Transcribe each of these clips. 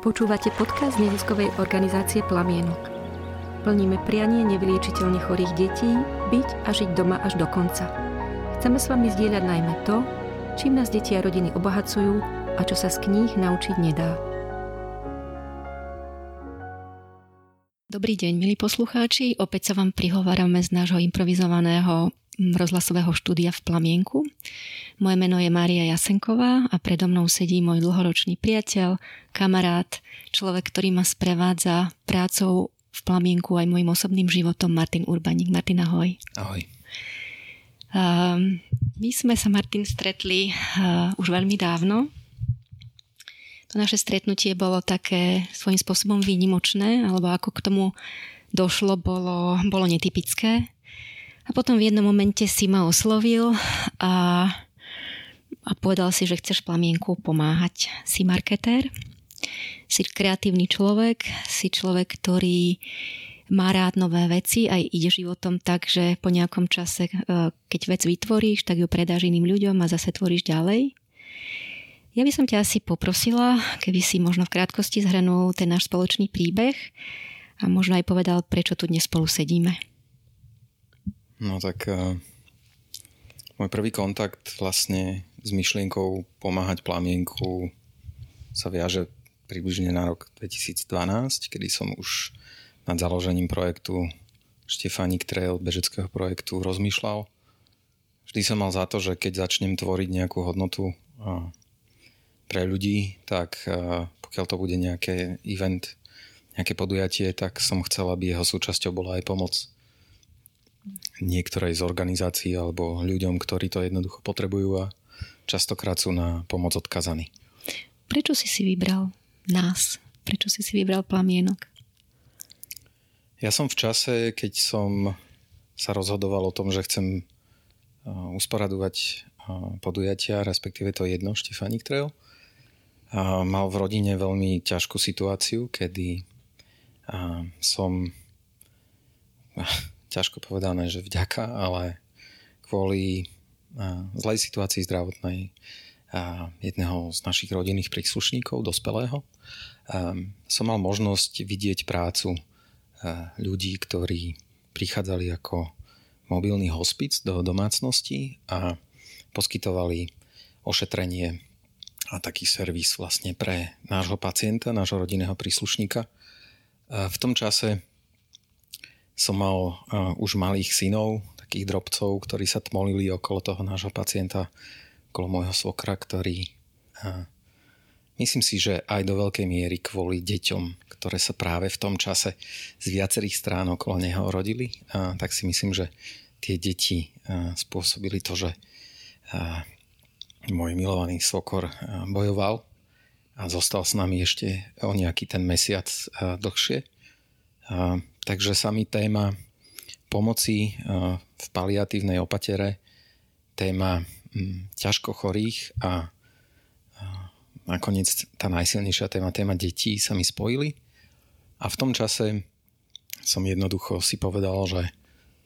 Počúvate podcast neziskovej organizácie Plamienok. Plníme prianie nevyliečiteľne chorých detí byť a žiť doma až do konca. Chceme s vami zdieľať najmä to, čím nás deti a rodiny obohacujú a čo sa z kníh naučiť nedá. Dobrý deň, milí poslucháči. Opäť sa vám prihovárame z nášho improvizovaného rozhlasového štúdia v Plamienku. Moje meno je Mária Jasenková a predo mnou sedí môj dlhoročný priateľ, kamarát, človek, ktorý ma sprevádza prácou v Plamienku aj môjim osobným životom, Martin Urbaník. Martin, ahoj. Ahoj. Uh, my sme sa, Martin, stretli uh, už veľmi dávno. To naše stretnutie bolo také svojím spôsobom výnimočné, alebo ako k tomu došlo, bolo, bolo netypické. A potom v jednom momente si ma oslovil a, a povedal si, že chceš plamienku pomáhať. Si marketér, si kreatívny človek, si človek, ktorý má rád nové veci, aj ide životom tak, že po nejakom čase, e, keď vec vytvoríš, tak ju predáš iným ľuďom a zase tvoríš ďalej. Ja by som ťa asi poprosila, keby si možno v krátkosti zhrnul ten náš spoločný príbeh a možno aj povedal, prečo tu dnes spolu sedíme. No tak uh, môj prvý kontakt vlastne s myšlienkou pomáhať plamienku sa viaže približne na rok 2012, kedy som už nad založením projektu Štefánik Trail bežeckého projektu rozmýšľal. Vždy som mal za to, že keď začnem tvoriť nejakú hodnotu uh, pre ľudí, tak uh, pokiaľ to bude nejaké event, nejaké podujatie, tak som chcel, aby jeho súčasťou bola aj pomoc niektorej z organizácií alebo ľuďom, ktorí to jednoducho potrebujú a častokrát sú na pomoc odkazaní. Prečo si si vybral nás? Prečo si si vybral plamienok? Ja som v čase, keď som sa rozhodoval o tom, že chcem usporadovať podujatia, respektíve to jedno, Štefanik Trail, mal v rodine veľmi ťažkú situáciu, kedy som ťažko povedané, že vďaka, ale kvôli zlej situácii zdravotnej jedného z našich rodinných príslušníkov, dospelého, som mal možnosť vidieť prácu ľudí, ktorí prichádzali ako mobilný hospic do domácnosti a poskytovali ošetrenie a taký servis vlastne pre nášho pacienta, nášho rodinného príslušníka. V tom čase som mal uh, už malých synov, takých drobcov, ktorí sa tmolili okolo toho nášho pacienta, okolo môjho svokra, ktorý uh, myslím si, že aj do veľkej miery kvôli deťom, ktoré sa práve v tom čase z viacerých strán okolo neho rodili, uh, tak si myslím, že tie deti uh, spôsobili to, že uh, môj milovaný svokor uh, bojoval a zostal s nami ešte o nejaký ten mesiac uh, dlhšie. Takže sa mi téma pomoci v paliatívnej opatere, téma hm, ťažko chorých a nakoniec tá najsilnejšia téma, téma detí sa mi spojili. A v tom čase som jednoducho si povedal, že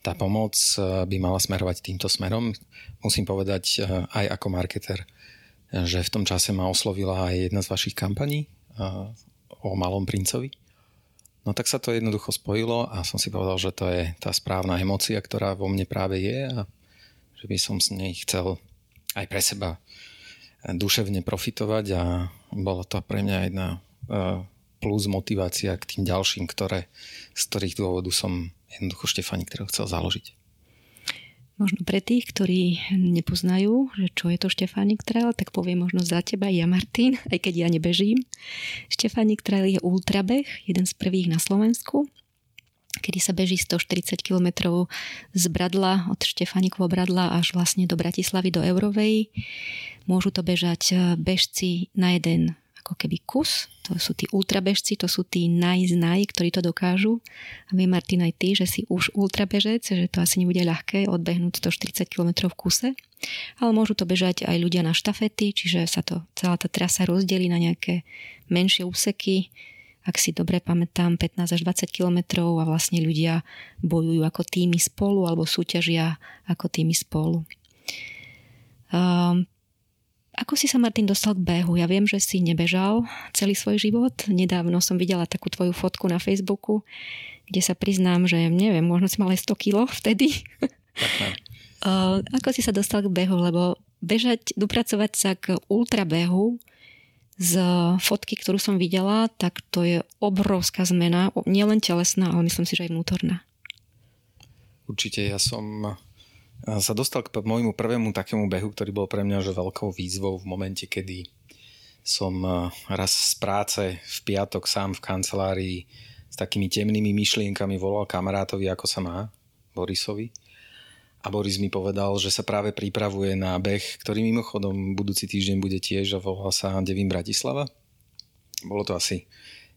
tá pomoc by mala smerovať týmto smerom. Musím povedať aj ako marketer, že v tom čase ma oslovila aj jedna z vašich kampaní o Malom princovi No tak sa to jednoducho spojilo a som si povedal, že to je tá správna emocia, ktorá vo mne práve je a že by som s nej chcel aj pre seba duševne profitovať a bolo to pre mňa jedna e, plus motivácia k tým ďalším, ktoré, z ktorých dôvodu som jednoducho Štefani, ktorého chcel založiť. Možno pre tých, ktorí nepoznajú, že čo je to Štefánik Trail, tak poviem možno za teba ja Martin, aj keď ja nebežím. Štefánik Trail je ultrabeh, jeden z prvých na Slovensku, kedy sa beží 140 km z Bradla, od Štefánikova Bradla až vlastne do Bratislavy, do Eurovej. Môžu to bežať bežci na jeden ako keby kus. To sú tí ultrabežci, to sú tí naj ktorí to dokážu. A viem, Martin, aj ty, že si už ultrabežec, že to asi nebude ľahké odbehnúť 140 km v kuse. Ale môžu to bežať aj ľudia na štafety, čiže sa to, celá tá trasa rozdelí na nejaké menšie úseky, ak si dobre pamätám, 15 až 20 kilometrov a vlastne ľudia bojujú ako týmy spolu alebo súťažia ako týmy spolu. Um, ako si sa Martin dostal k behu? Ja viem, že si nebežal celý svoj život. Nedávno som videla takú tvoju fotku na Facebooku, kde sa priznám, že neviem, možno si mal aj 100 kg vtedy. ako si sa dostal k behu? Lebo bežať, dopracovať sa k ultrabehu z fotky, ktorú som videla, tak to je obrovská zmena, nielen telesná, ale myslím si, že aj vnútorná. Určite ja som sa dostal k môjmu prvému takému behu, ktorý bol pre mňa že veľkou výzvou v momente, kedy som raz z práce v piatok sám v kancelárii s takými temnými myšlienkami volal kamarátovi, ako sa má, Borisovi. A Boris mi povedal, že sa práve pripravuje na beh, ktorý mimochodom budúci týždeň bude tiež a volá sa Devin Bratislava. Bolo to asi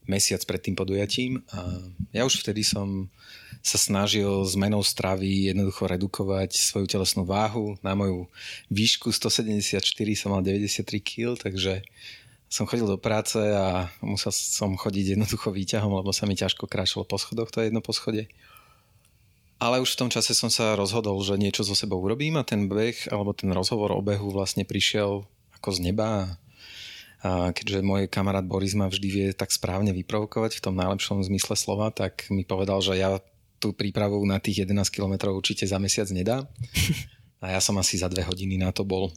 mesiac pred tým podujatím a ja už vtedy som sa snažil zmenou stravy jednoducho redukovať svoju telesnú váhu. Na moju výšku 174 som mal 93 kg, takže som chodil do práce a musel som chodiť jednoducho výťahom, lebo sa mi ťažko kráčalo po schodoch, to je jedno schode. Ale už v tom čase som sa rozhodol, že niečo so sebou urobím a ten beh alebo ten rozhovor o behu vlastne prišiel ako z neba a keďže môj kamarát Boris ma vždy vie tak správne vyprovokovať v tom najlepšom zmysle slova, tak mi povedal, že ja tú prípravu na tých 11 km určite za mesiac nedá. A ja som asi za dve hodiny na to bol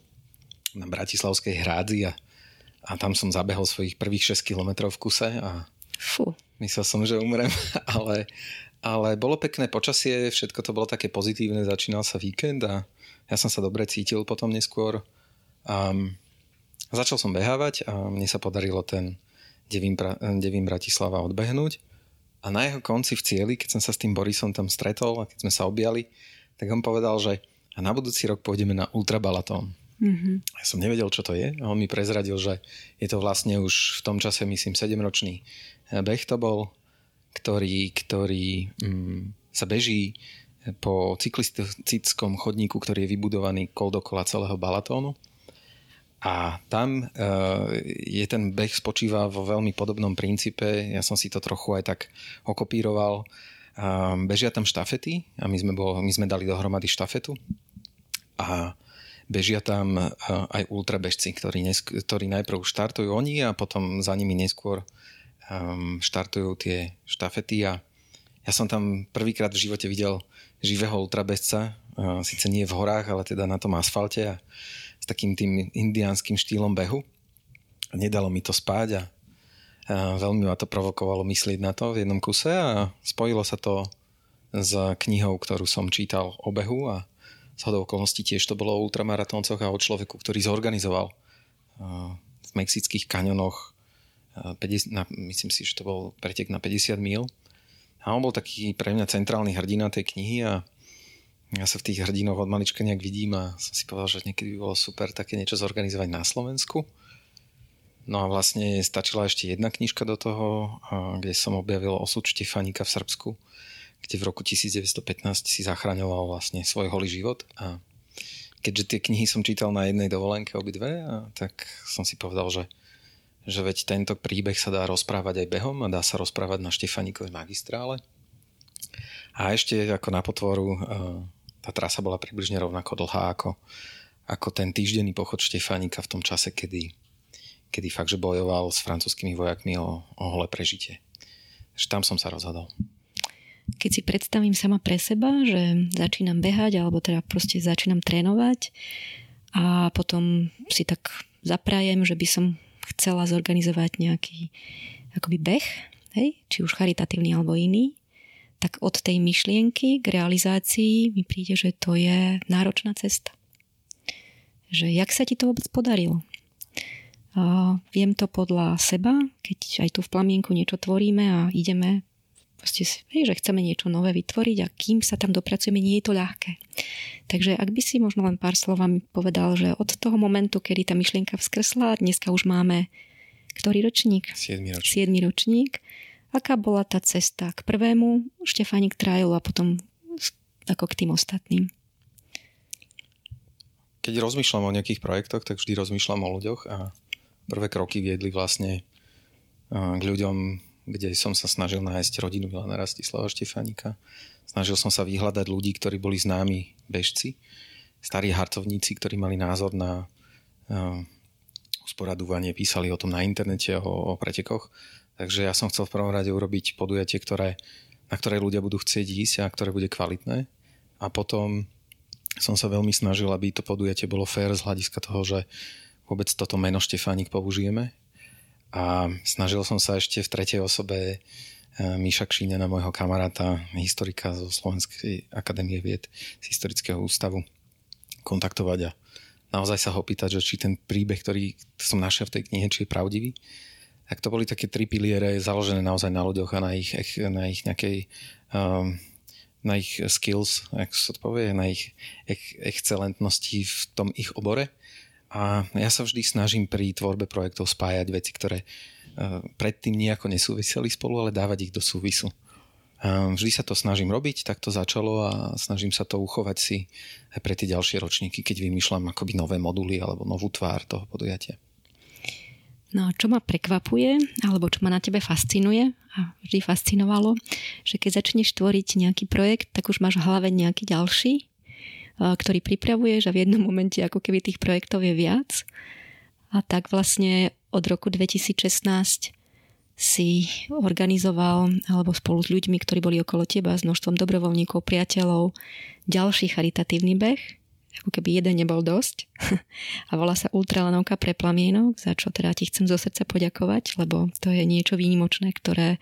na Bratislavskej hrádzi a, a tam som zabehol svojich prvých 6 km v kuse a Fú. myslel som, že umrem, ale, ale bolo pekné počasie, všetko to bolo také pozitívne, začínal sa víkend a ja som sa dobre cítil potom neskôr. Um, Začal som behávať a mne sa podarilo ten Devin, Devin Bratislava odbehnúť. A na jeho konci v cieli, keď som sa s tým Borisom tam stretol a keď sme sa objali, tak on povedal, že a na budúci rok pôjdeme na ultrabalatón. Mm-hmm. Ja som nevedel, čo to je. A on mi prezradil, že je to vlastne už v tom čase, myslím, 7-ročný beh to bol, ktorý, ktorý mm, sa beží po cyklistickom chodníku, ktorý je vybudovaný kol dokola celého Balatónu a tam uh, je ten beh spočíva vo veľmi podobnom princípe. Ja som si to trochu aj tak okopíroval. Uh, bežia tam štafety a my sme, bol, my sme dali dohromady štafetu. A bežia tam uh, aj ultrabežci, ktorí, nesk- ktorí najprv štartujú oni a potom za nimi neskôr um, štartujú tie štafety. A ja som tam prvýkrát v živote videl živého ultrabežca, síce nie v horách, ale teda na tom asfalte. A s takým tým indiánskym štýlom behu. Nedalo mi to spať a, a veľmi ma to provokovalo myslieť na to v jednom kuse a spojilo sa to s knihou, ktorú som čítal o behu a z hodou okolností tiež to bolo o ultramaratóncoch a o človeku, ktorý zorganizoval v mexických kaňonoch 50, na, myslím si, že to bol pretek na 50 mil. A on bol taký pre mňa centrálny hrdina tej knihy a ja sa v tých hrdinoch od malička nejak vidím a som si povedal, že niekedy by bolo super také niečo zorganizovať na Slovensku. No a vlastne stačila ešte jedna knižka do toho, kde som objavil osud Štefanika v Srbsku, kde v roku 1915 si zachraňoval vlastne svoj holý život a keďže tie knihy som čítal na jednej dovolenke obidve, tak som si povedal, že, že veď tento príbeh sa dá rozprávať aj behom a dá sa rozprávať na Štefanikovej magistrále. A ešte ako na potvoru tá trasa bola približne rovnako dlhá ako, ako ten týždenný pochod Štefánika v tom čase, kedy, kedy fakt, že bojoval s francúzskými vojakmi o, o holé prežitie. Takže tam som sa rozhodol. Keď si predstavím sama pre seba, že začínam behať alebo teda proste začínam trénovať a potom si tak zaprajem, že by som chcela zorganizovať nejaký akoby beh, hej, či už charitatívny alebo iný, tak od tej myšlienky k realizácii mi príde, že to je náročná cesta. Že jak sa ti to vôbec podarilo? A viem to podľa seba, keď aj tu v plamienku niečo tvoríme a ideme proste, že chceme niečo nové vytvoriť a kým sa tam dopracujeme, nie je to ľahké. Takže ak by si možno len pár slovami povedal, že od toho momentu, kedy tá myšlienka vzkresla, dneska už máme ktorý ročník? 7 ročník. 7 ročník aká bola tá cesta k prvému Štefánik Trailu a potom ako k tým ostatným? Keď rozmýšľam o nejakých projektoch, tak vždy rozmýšľam o ľuďoch a prvé kroky viedli vlastne k ľuďom, kde som sa snažil nájsť rodinu Milana Rastislava Štefánika. Snažil som sa vyhľadať ľudí, ktorí boli známi bežci, starí hartovníci, ktorí mali názor na usporadúvanie, písali o tom na internete, o, o pretekoch. Takže ja som chcel v prvom rade urobiť podujatie, ktoré, na ktoré ľudia budú chcieť ísť a ktoré bude kvalitné. A potom som sa veľmi snažil, aby to podujatie bolo fér z hľadiska toho, že vôbec toto meno Štefánik použijeme. A snažil som sa ešte v tretej osobe Eh, Míša Kšíňana, môjho kamaráta, historika zo Slovenskej akadémie vied z historického ústavu kontaktovať a naozaj sa ho pýtať, že či ten príbeh, ktorý som našiel v tej knihe, či je pravdivý. Tak to boli také tri piliere založené naozaj na ľuďoch a na ich, na ich nejakej um, na ich skills, ako sa to povie, na ich excelentnosti v tom ich obore. A ja sa vždy snažím pri tvorbe projektov spájať veci, ktoré Eh, predtým nejako nesúviseli spolu, ale dávať ich do súvisu. Vždy sa to snažím robiť, tak to začalo a snažím sa to uchovať si aj pre tie ďalšie ročníky, keď vymýšľam akoby nové moduly alebo novú tvár toho podujatia. No čo ma prekvapuje, alebo čo ma na tebe fascinuje a vždy fascinovalo, že keď začneš tvoriť nejaký projekt, tak už máš v hlave nejaký ďalší, eh, ktorý pripravuješ a v jednom momente ako keby tých projektov je viac. A tak vlastne od roku 2016 si organizoval alebo spolu s ľuďmi, ktorí boli okolo teba, s množstvom dobrovoľníkov, priateľov, ďalší charitatívny beh, ako keby jeden nebol dosť. A volá sa Ultralanovka pre plamienok, za čo teda ti chcem zo srdca poďakovať, lebo to je niečo výnimočné, ktoré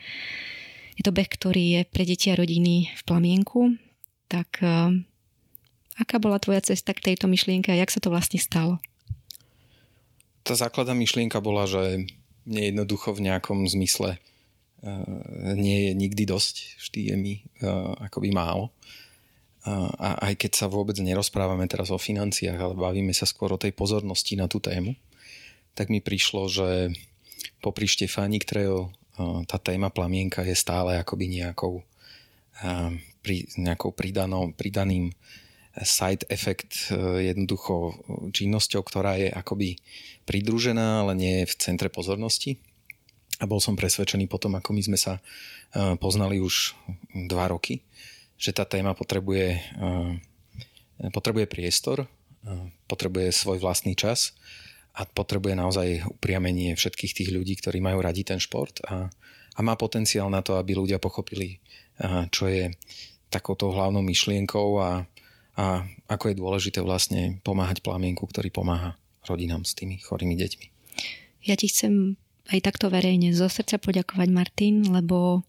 je to beh, ktorý je pre deti a rodiny v plamienku. Tak uh, aká bola tvoja cesta k tejto myšlienke a jak sa to vlastne stalo? tá základná myšlienka bola, že mne jednoducho v nejakom zmysle uh, nie je nikdy dosť, vždy je mi uh, akoby málo. Uh, a aj keď sa vôbec nerozprávame teraz o financiách, ale bavíme sa skôr o tej pozornosti na tú tému, tak mi prišlo, že popri Štefánik Trail tá téma plamienka je stále akoby nejakou, pri, nejakou pridanou, pridaným side effect jednoducho činnosťou, ktorá je akoby pridružená, ale nie je v centre pozornosti. A bol som presvedčený potom, ako my sme sa e, poznali už dva roky, že tá téma potrebuje, e, potrebuje priestor, e, potrebuje svoj vlastný čas a potrebuje naozaj upriamenie všetkých tých ľudí, ktorí majú radi ten šport a, a má potenciál na to, aby ľudia pochopili, čo je takouto hlavnou myšlienkou a, a ako je dôležité vlastne pomáhať plamienku, ktorý pomáha rodinám s tými chorými deťmi. Ja ti chcem aj takto verejne zo srdca poďakovať, Martin, lebo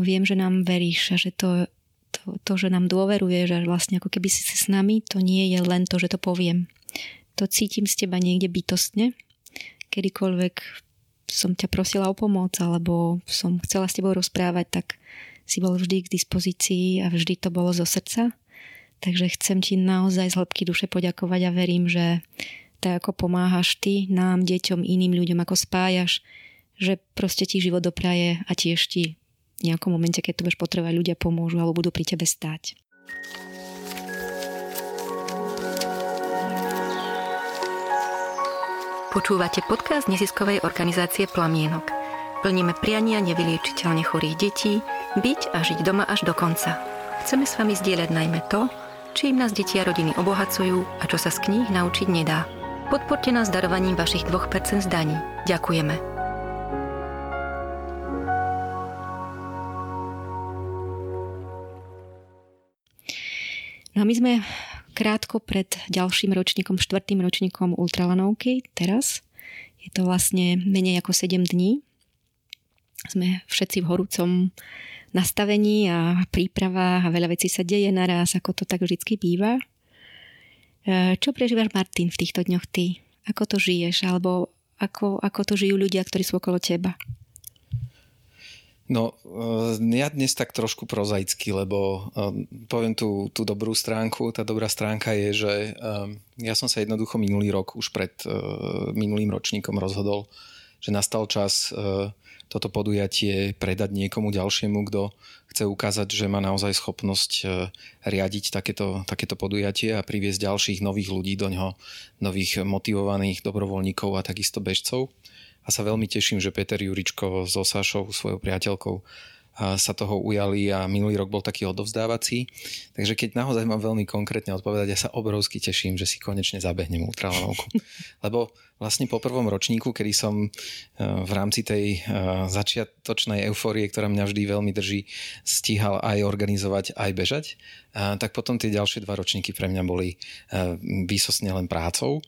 viem, že nám veríš a že to, to, to, že nám dôveruješ že vlastne ako keby si s nami, to nie je len to, že to poviem. To cítim z teba niekde bytostne. Kedykoľvek som ťa prosila o pomoc alebo som chcela s tebou rozprávať, tak si bol vždy k dispozícii a vždy to bolo zo srdca. Takže chcem ti naozaj z hĺbky duše poďakovať a verím, že tak ako pomáhaš ty nám, deťom, iným ľuďom, ako spájaš, že proste ti život dopraje a tiež ti nejakom momente, keď to budeš potrebovať, ľudia pomôžu alebo budú pri tebe stáť. Počúvate podcast neziskovej organizácie Plamienok. Plníme priania nevyliečiteľne chorých detí, byť a žiť doma až do konca. Chceme s vami zdieľať najmä to, čím nás deti a rodiny obohacujú a čo sa z kníh naučiť nedá. Podporte nás darovaním vašich 2% zdaní. Ďakujeme. No a my sme krátko pred ďalším ročníkom, štvrtým ročníkom Ultralanovky teraz. Je to vlastne menej ako 7 dní. Sme všetci v horúcom nastavení a príprava a veľa vecí sa deje naraz, ako to tak vždy býva. E, čo prežívaš, Martin, v týchto dňoch ty? Ako to žiješ? Alebo ako, ako to žijú ľudia, ktorí sú okolo teba? No, e, ja dnes tak trošku prozaicky, lebo e, poviem tú, tú dobrú stránku. Tá dobrá stránka je, že ja som sa jednoducho minulý rok, už pred minulým ročníkom rozhodol, že nastal čas toto podujatie predať niekomu ďalšiemu, kto chce ukázať, že má naozaj schopnosť riadiť takéto, takéto podujatie a priviesť ďalších nových ľudí do ňoho, nových motivovaných dobrovoľníkov a takisto bežcov. A sa veľmi teším, že Peter Juričko so Sašou, svojou priateľkou, sa toho ujali a minulý rok bol taký odovzdávací. Takže keď naozaj mám veľmi konkrétne odpovedať, ja sa obrovsky teším, že si konečne zabehnem ultralanovku. Lebo vlastne po prvom ročníku, kedy som e, v rámci tej e, začiatočnej euforie, ktorá mňa vždy veľmi drží, stíhal aj organizovať, aj bežať, tak potom tie ďalšie dva ročníky pre mňa boli e, výsosne len prácou.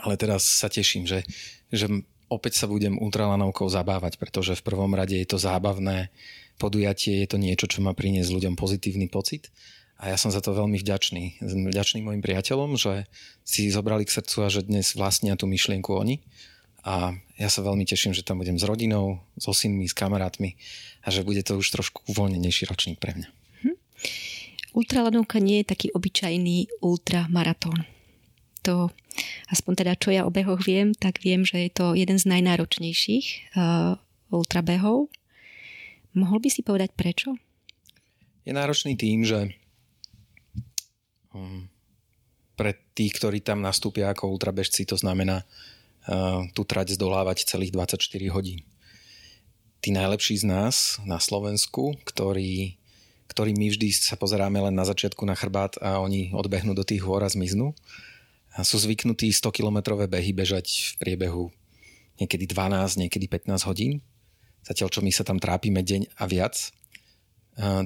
Ale teraz sa teším, že, že opäť sa budem ultralanovkou zabávať, pretože v prvom rade je to zábavné podujatie, je to niečo, čo má priniesť ľuďom pozitívny pocit. A ja som za to veľmi vďačný. Vďačný mojim priateľom, že si zobrali k srdcu a že dnes vlastnia tú myšlienku oni. A ja sa veľmi teším, že tam budem s rodinou, so synmi, s kamarátmi a že bude to už trošku uvoľnenejší ročník pre mňa. Hm. Ultralanovka nie je taký obyčajný ultramaratón. To aspoň teda čo ja o behoch viem, tak viem, že je to jeden z najnáročnejších uh, ultrabehov. Mohol by si povedať prečo? Je náročný tým, že um, pre tých, ktorí tam nastúpia ako ultrabežci, to znamená uh, tú trať zdolávať celých 24 hodín. Tí najlepší z nás na Slovensku, ktorí, ktorí my vždy sa pozeráme len na začiatku na chrbát a oni odbehnú do tých hôr a zmiznú, sú zvyknutí 100-kilometrové behy bežať v priebehu niekedy 12, niekedy 15 hodín. Zatiaľ, čo my sa tam trápime deň a viac.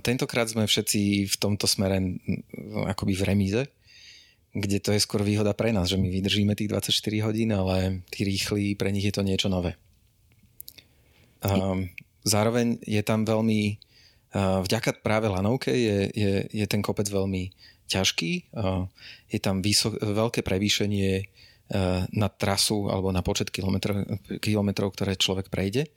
Tentokrát sme všetci v tomto smere akoby v remíze, kde to je skôr výhoda pre nás, že my vydržíme tých 24 hodín, ale tí rýchli, pre nich je to niečo nové. Zároveň je tam veľmi, vďaka práve lanovke je, je, je ten kopec veľmi ťažký. Je tam vysok, veľké prevýšenie e, na trasu alebo na počet kilometrov, kilometrov ktoré človek prejde.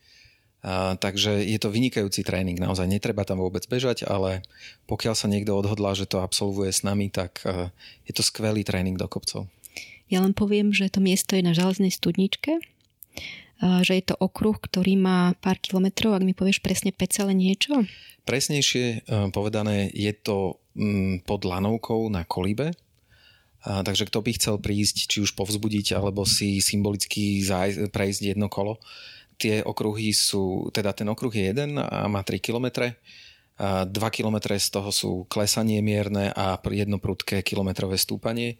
Takže je to vynikajúci tréning, naozaj netreba tam vôbec bežať, ale pokiaľ sa niekto odhodlá, že to absolvuje s nami, tak uh, je to skvelý tréning do kopcov. Ja len poviem, že to miesto je na železnej studničke, že je to okruh, ktorý má pár kilometrov, ak mi povieš presne 5, ale niečo? Presnejšie uh, povedané, je to Mm, pod lanovkou na kolíbe. Takže kto by chcel prísť, či už povzbudiť, alebo si symbolicky zaj- prejsť jedno kolo. Tie okruhy sú, teda ten okruh je jeden a má 3 km. 2 km z toho sú klesanie mierne a jedno prudké kilometrové stúpanie.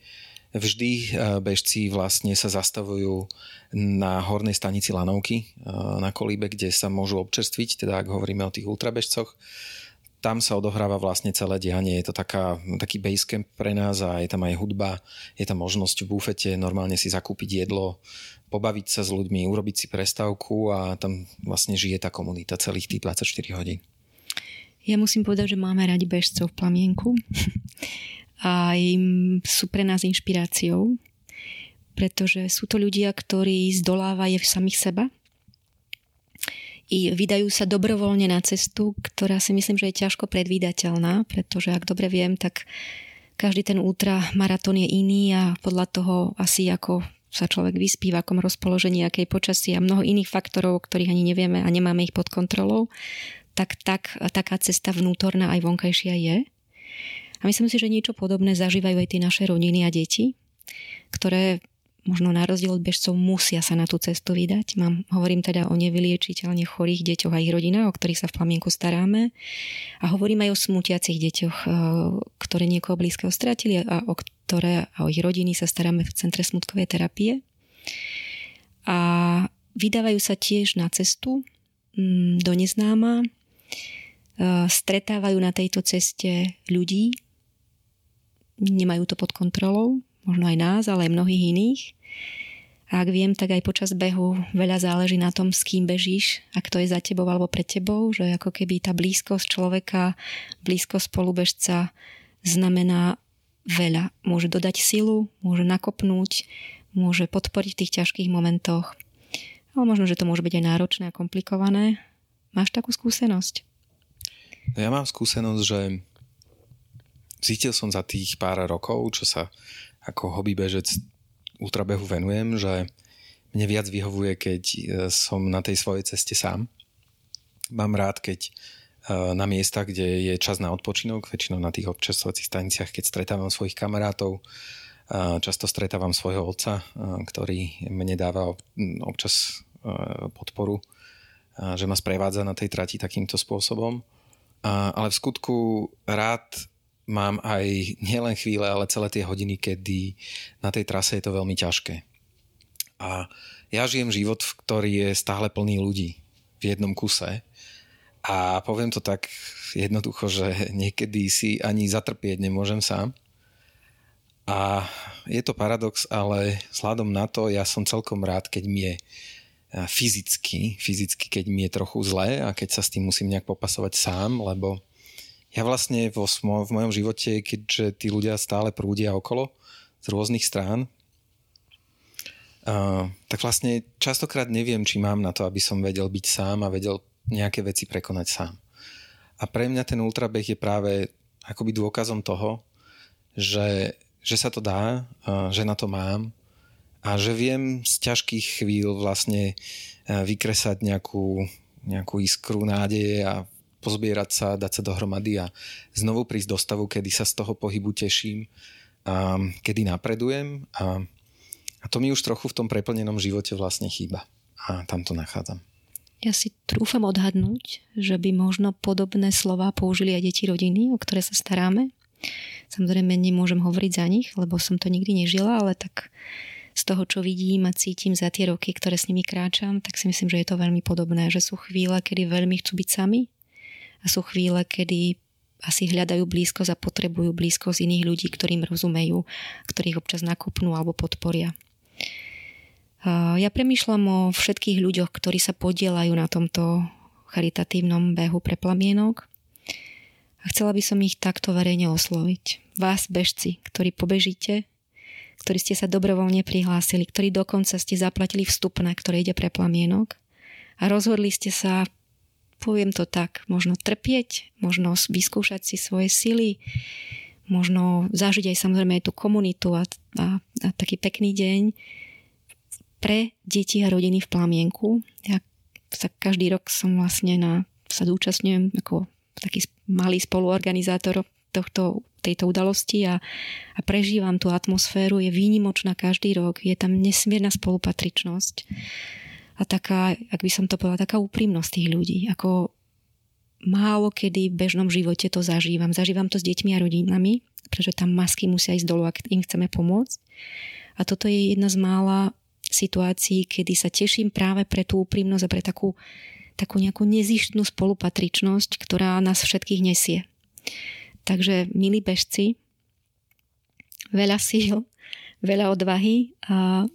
Vždy bežci vlastne sa zastavujú na hornej stanici lanovky na kolíbe, kde sa môžu občerstviť, teda ak hovoríme o tých ultrabežcoch tam sa odohráva vlastne celé dianie. Je to taká, taký basecamp pre nás a je tam aj hudba, je tam možnosť v bufete normálne si zakúpiť jedlo, pobaviť sa s ľuďmi, urobiť si prestávku a tam vlastne žije tá komunita celých tých 24 hodín. Ja musím povedať, že máme radi bežcov v plamienku a im sú pre nás inšpiráciou, pretože sú to ľudia, ktorí zdolávajú samých seba, i vydajú sa dobrovoľne na cestu, ktorá si myslím, že je ťažko predvídateľná, pretože ak dobre viem, tak každý ten ultramaratón je iný a podľa toho asi ako sa človek vyspí, v akom rozpoložení, akej počasí a mnoho iných faktorov, ktorých ani nevieme a nemáme ich pod kontrolou, tak, tak taká cesta vnútorná aj vonkajšia je. A myslím si, že niečo podobné zažívajú aj tie naše rodiny a deti, ktoré možno na rozdiel od bežcov musia sa na tú cestu vydať. Mám, hovorím teda o nevyliečiteľne chorých deťoch a ich rodinách, o ktorých sa v plamienku staráme. A hovorím aj o smutiacich deťoch, e, ktoré niekoho blízkeho stratili a o ktoré a o ich rodiny sa staráme v Centre smutkovej terapie. A vydávajú sa tiež na cestu mm, do neznáma, e, stretávajú na tejto ceste ľudí, nemajú to pod kontrolou, možno aj nás, ale aj mnohých iných. A ak viem, tak aj počas behu veľa záleží na tom, s kým bežíš a kto je za tebou alebo pred tebou, že ako keby tá blízkosť človeka, blízkosť spolubežca znamená veľa. Môže dodať silu, môže nakopnúť, môže podporiť v tých ťažkých momentoch. Ale možno, že to môže byť aj náročné a komplikované. Máš takú skúsenosť? Ja mám skúsenosť, že cítil som za tých pár rokov, čo sa ako hobby bežec ultrabehu venujem, že mne viac vyhovuje, keď e, som na tej svojej ceste sám. Mám rád, keď e, na miestach, kde je čas na odpočinok, väčšinou na tých občasovacích staniciach, keď stretávam svojich kamarátov, e, často stretávam svojho otca, ktorý mne dáva občas podporu že ma sprevádza na tej trati takýmto spôsobom. Ale v skutku rád mám aj nielen chvíle, ale celé tie hodiny, kedy na tej trase je to veľmi ťažké. A ja žijem život, ktorý je stále plný ľudí v jednom kuse. A poviem to tak jednoducho, že niekedy si ani zatrpieť nemôžem sám. A je to paradox, ale vzhľadom na to ja som celkom rád, keď mi je fyzicky, fyzicky, keď mi je trochu zlé a keď sa s tým musím nejak popasovať sám, lebo ja vlastne vo, v mojom živote, keďže tí ľudia stále prúdia okolo z rôznych strán, uh, tak vlastne častokrát neviem, či mám na to, aby som vedel byť sám a vedel nejaké veci prekonať sám. A pre mňa ten ultrabeh je práve akoby dôkazom toho, že, že sa to dá, uh, že na to mám a že viem z ťažkých chvíľ vlastne e, vykresať nejakú, nejakú iskru nádeje a pozbierať sa, dať sa dohromady a znovu prísť do stavu, kedy sa z toho pohybu teším, a kedy napredujem a, a to mi už trochu v tom preplnenom živote vlastne chýba a tam to nachádzam. Ja si trúfam odhadnúť, že by možno podobné slova použili aj deti rodiny, o ktoré sa staráme. Samozrejme nemôžem hovoriť za nich, lebo som to nikdy nežila, ale tak z toho, čo vidím a cítim za tie roky, ktoré s nimi kráčam, tak si myslím, že je to veľmi podobné, že sú chvíle, kedy veľmi chcú byť sami sú chvíle, kedy asi hľadajú blízkosť a potrebujú blízkosť iných ľudí, ktorým rozumejú, ktorých občas nakopnú alebo podporia. Ja premýšľam o všetkých ľuďoch, ktorí sa podielajú na tomto charitatívnom behu pre plamienok a chcela by som ich takto verejne osloviť. Vás, bežci, ktorí pobežíte, ktorí ste sa dobrovoľne prihlásili, ktorí dokonca ste zaplatili vstupné, ktoré ide pre plamienok a rozhodli ste sa, poviem to tak, možno trpieť, možno vyskúšať si svoje sily, možno zažiť aj samozrejme aj tú komunitu a, a, a taký pekný deň pre deti a rodiny v plamienku. Ja sa každý rok som vlastne na, sa zúčastňujem ako taký malý spoluorganizátor tohto, tejto udalosti a, a prežívam tú atmosféru, je výnimočná každý rok, je tam nesmierna spolupatričnosť a taká, ak by som to povedala, taká úprimnosť tých ľudí, ako málo kedy v bežnom živote to zažívam. Zažívam to s deťmi a rodinami, pretože tam masky musia ísť dolu, ak im chceme pomôcť. A toto je jedna z mála situácií, kedy sa teším práve pre tú úprimnosť a pre takú, takú nejakú nezištnú spolupatričnosť, ktorá nás všetkých nesie. Takže, milí bežci, veľa síl, veľa odvahy a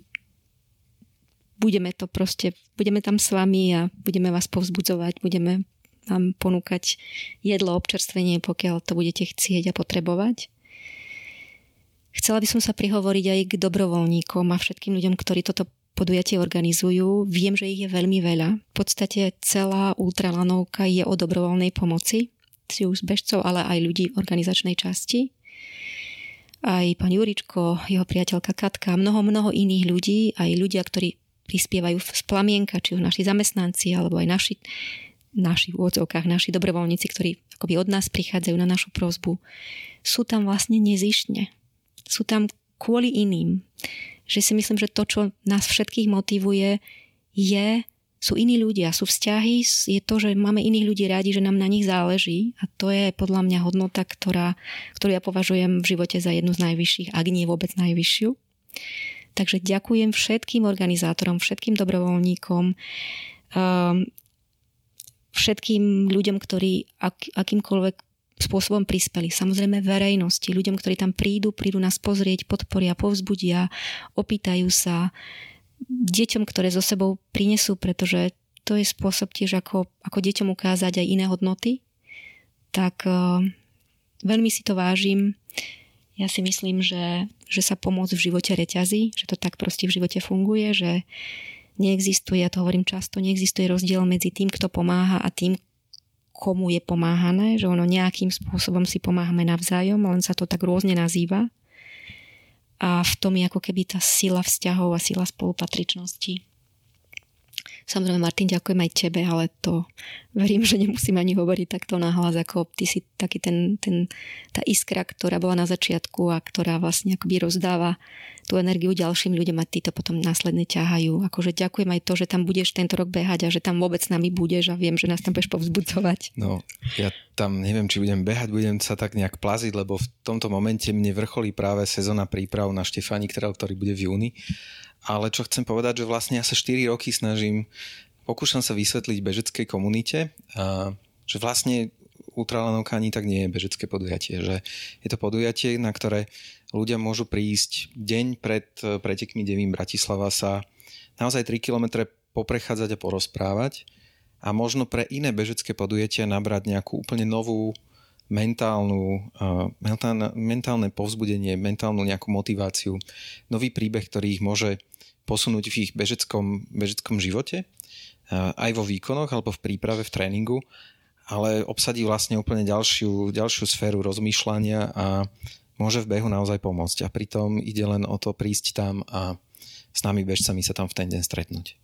budeme to proste, budeme tam s vami a budeme vás povzbudzovať, budeme vám ponúkať jedlo, občerstvenie, pokiaľ to budete chcieť a potrebovať. Chcela by som sa prihovoriť aj k dobrovoľníkom a všetkým ľuďom, ktorí toto podujatie organizujú. Viem, že ich je veľmi veľa. V podstate celá ultralanovka je o dobrovoľnej pomoci či už bežcov, ale aj ľudí v organizačnej časti. Aj pán Juričko, jeho priateľka Katka, mnoho, mnoho iných ľudí, aj ľudia, ktorí prispievajú z plamienka, či už naši zamestnanci, alebo aj naši, naši v úvodzovkách, naši dobrovoľníci, ktorí akoby od nás prichádzajú na našu prozbu, sú tam vlastne nezištne. Sú tam kvôli iným. Že si myslím, že to, čo nás všetkých motivuje, je sú iní ľudia, sú vzťahy, je to, že máme iných ľudí rádi, že nám na nich záleží a to je podľa mňa hodnota, ktorá, ktorú ja považujem v živote za jednu z najvyšších, ak nie vôbec najvyššiu. Takže ďakujem všetkým organizátorom, všetkým dobrovoľníkom, um, všetkým ľuďom, ktorí ak, akýmkoľvek spôsobom prispeli. Samozrejme verejnosti, ľuďom, ktorí tam prídu, prídu nás pozrieť, podporia, povzbudia, opýtajú sa, deťom, ktoré so sebou prinesú, pretože to je spôsob tiež, ako, ako deťom ukázať aj iné hodnoty. Tak uh, veľmi si to vážim. Ja si myslím, že, že sa pomôcť v živote reťazí, že to tak proste v živote funguje, že neexistuje, ja to hovorím často, neexistuje rozdiel medzi tým, kto pomáha a tým, komu je pomáhané, že ono nejakým spôsobom si pomáhame navzájom, len sa to tak rôzne nazýva a v tom je ako keby tá sila vzťahov a sila spolupatričnosti. Samozrejme, Martin, ďakujem aj tebe, ale to verím, že nemusím ani hovoriť takto nahlas, ako ty si taký ten, ten, tá iskra, ktorá bola na začiatku a ktorá vlastne akoby rozdáva tú energiu ďalším ľuďom a tí to potom následne ťahajú. Akože ďakujem aj to, že tam budeš tento rok behať a že tam vôbec s nami budeš a viem, že nás tam budeš povzbudzovať. No, ja tam neviem, či budem behať, budem sa tak nejak plaziť, lebo v tomto momente mne vrcholí práve sezóna príprav na Štefánik, ktorý bude v júni ale čo chcem povedať, že vlastne ja sa 4 roky snažím, pokúšam sa vysvetliť bežeckej komunite, že vlastne ultralanovka ani tak nie je bežecké podujatie, že je to podujatie, na ktoré ľudia môžu prísť deň pred pretekmi Devím Bratislava sa naozaj 3 km poprechádzať a porozprávať a možno pre iné bežecké podujatia nabrať nejakú úplne novú mentálnu, mentálne, mentálne povzbudenie, mentálnu nejakú motiváciu, nový príbeh, ktorý ich môže posunúť v ich bežeckom, bežeckom živote, aj vo výkonoch alebo v príprave, v tréningu, ale obsadí vlastne úplne ďalšiu, ďalšiu sféru rozmýšľania a môže v behu naozaj pomôcť. A pritom ide len o to prísť tam a s nami bežcami sa tam v ten deň stretnúť.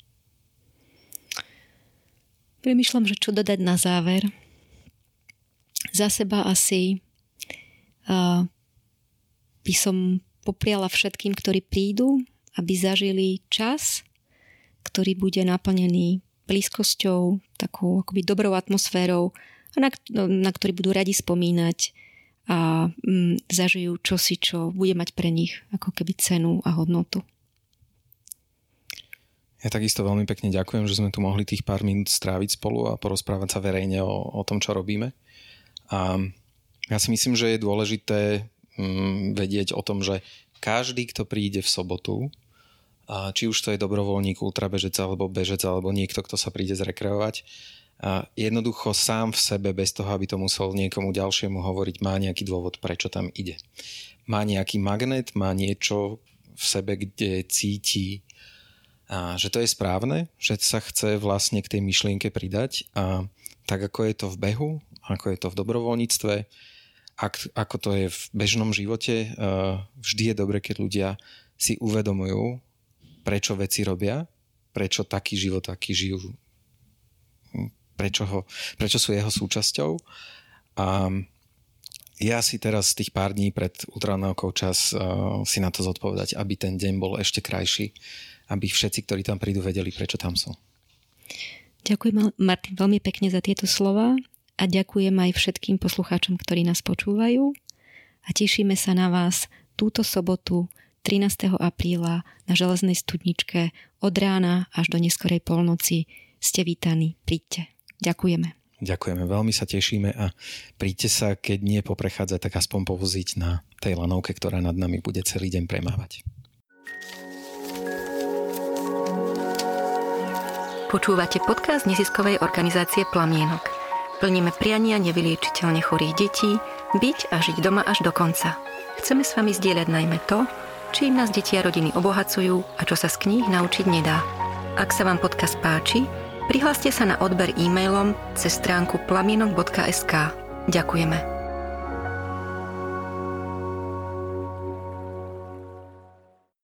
Premýšľam, že čo dodať na záver. Za seba asi uh, by som popriala všetkým, ktorí prídu, aby zažili čas, ktorý bude naplnený blízkosťou, takou akoby dobrou atmosférou, a na, na ktorý budú radi spomínať a mm, zažijú čosi, čo bude mať pre nich ako keby cenu a hodnotu. Ja takisto veľmi pekne ďakujem, že sme tu mohli tých pár minút stráviť spolu a porozprávať sa verejne o, o tom, čo robíme. A ja si myslím, že je dôležité mm, vedieť o tom, že každý, kto príde v sobotu či už to je dobrovoľník, ultrabežec alebo bežec alebo niekto, kto sa príde zrekreovať, jednoducho sám v sebe, bez toho, aby to musel niekomu ďalšiemu hovoriť, má nejaký dôvod, prečo tam ide. Má nejaký magnet, má niečo v sebe, kde cíti, že to je správne, že sa chce vlastne k tej myšlienke pridať a tak ako je to v behu, ako je to v dobrovoľníctve, ak, ako to je v bežnom živote, vždy je dobre, keď ľudia si uvedomujú, prečo veci robia, prečo taký život, aký žijú, prečo, ho, prečo sú jeho súčasťou. A ja si teraz tých pár dní pred ultranáukou čas uh, si na to zodpovedať, aby ten deň bol ešte krajší, aby všetci, ktorí tam prídu, vedeli, prečo tam sú. Ďakujem Martin veľmi pekne za tieto slova a ďakujem aj všetkým poslucháčom, ktorí nás počúvajú a tešíme sa na vás túto sobotu 13. apríla na železnej studničke od rána až do neskorej polnoci. Ste vítaní, príďte. Ďakujeme. Ďakujeme, veľmi sa tešíme a príďte sa, keď nie poprechádzať, tak aspoň povoziť na tej lanovke, ktorá nad nami bude celý deň premávať. Počúvate podcast neziskovej organizácie Plamienok. Plníme priania nevyliečiteľne chorých detí, byť a žiť doma až do konca. Chceme s vami zdieľať najmä to, čím nás deti a rodiny obohacujú a čo sa z kníh naučiť nedá. Ak sa vám podcast páči, prihláste sa na odber e-mailom cez stránku plamienok.sk. Ďakujeme.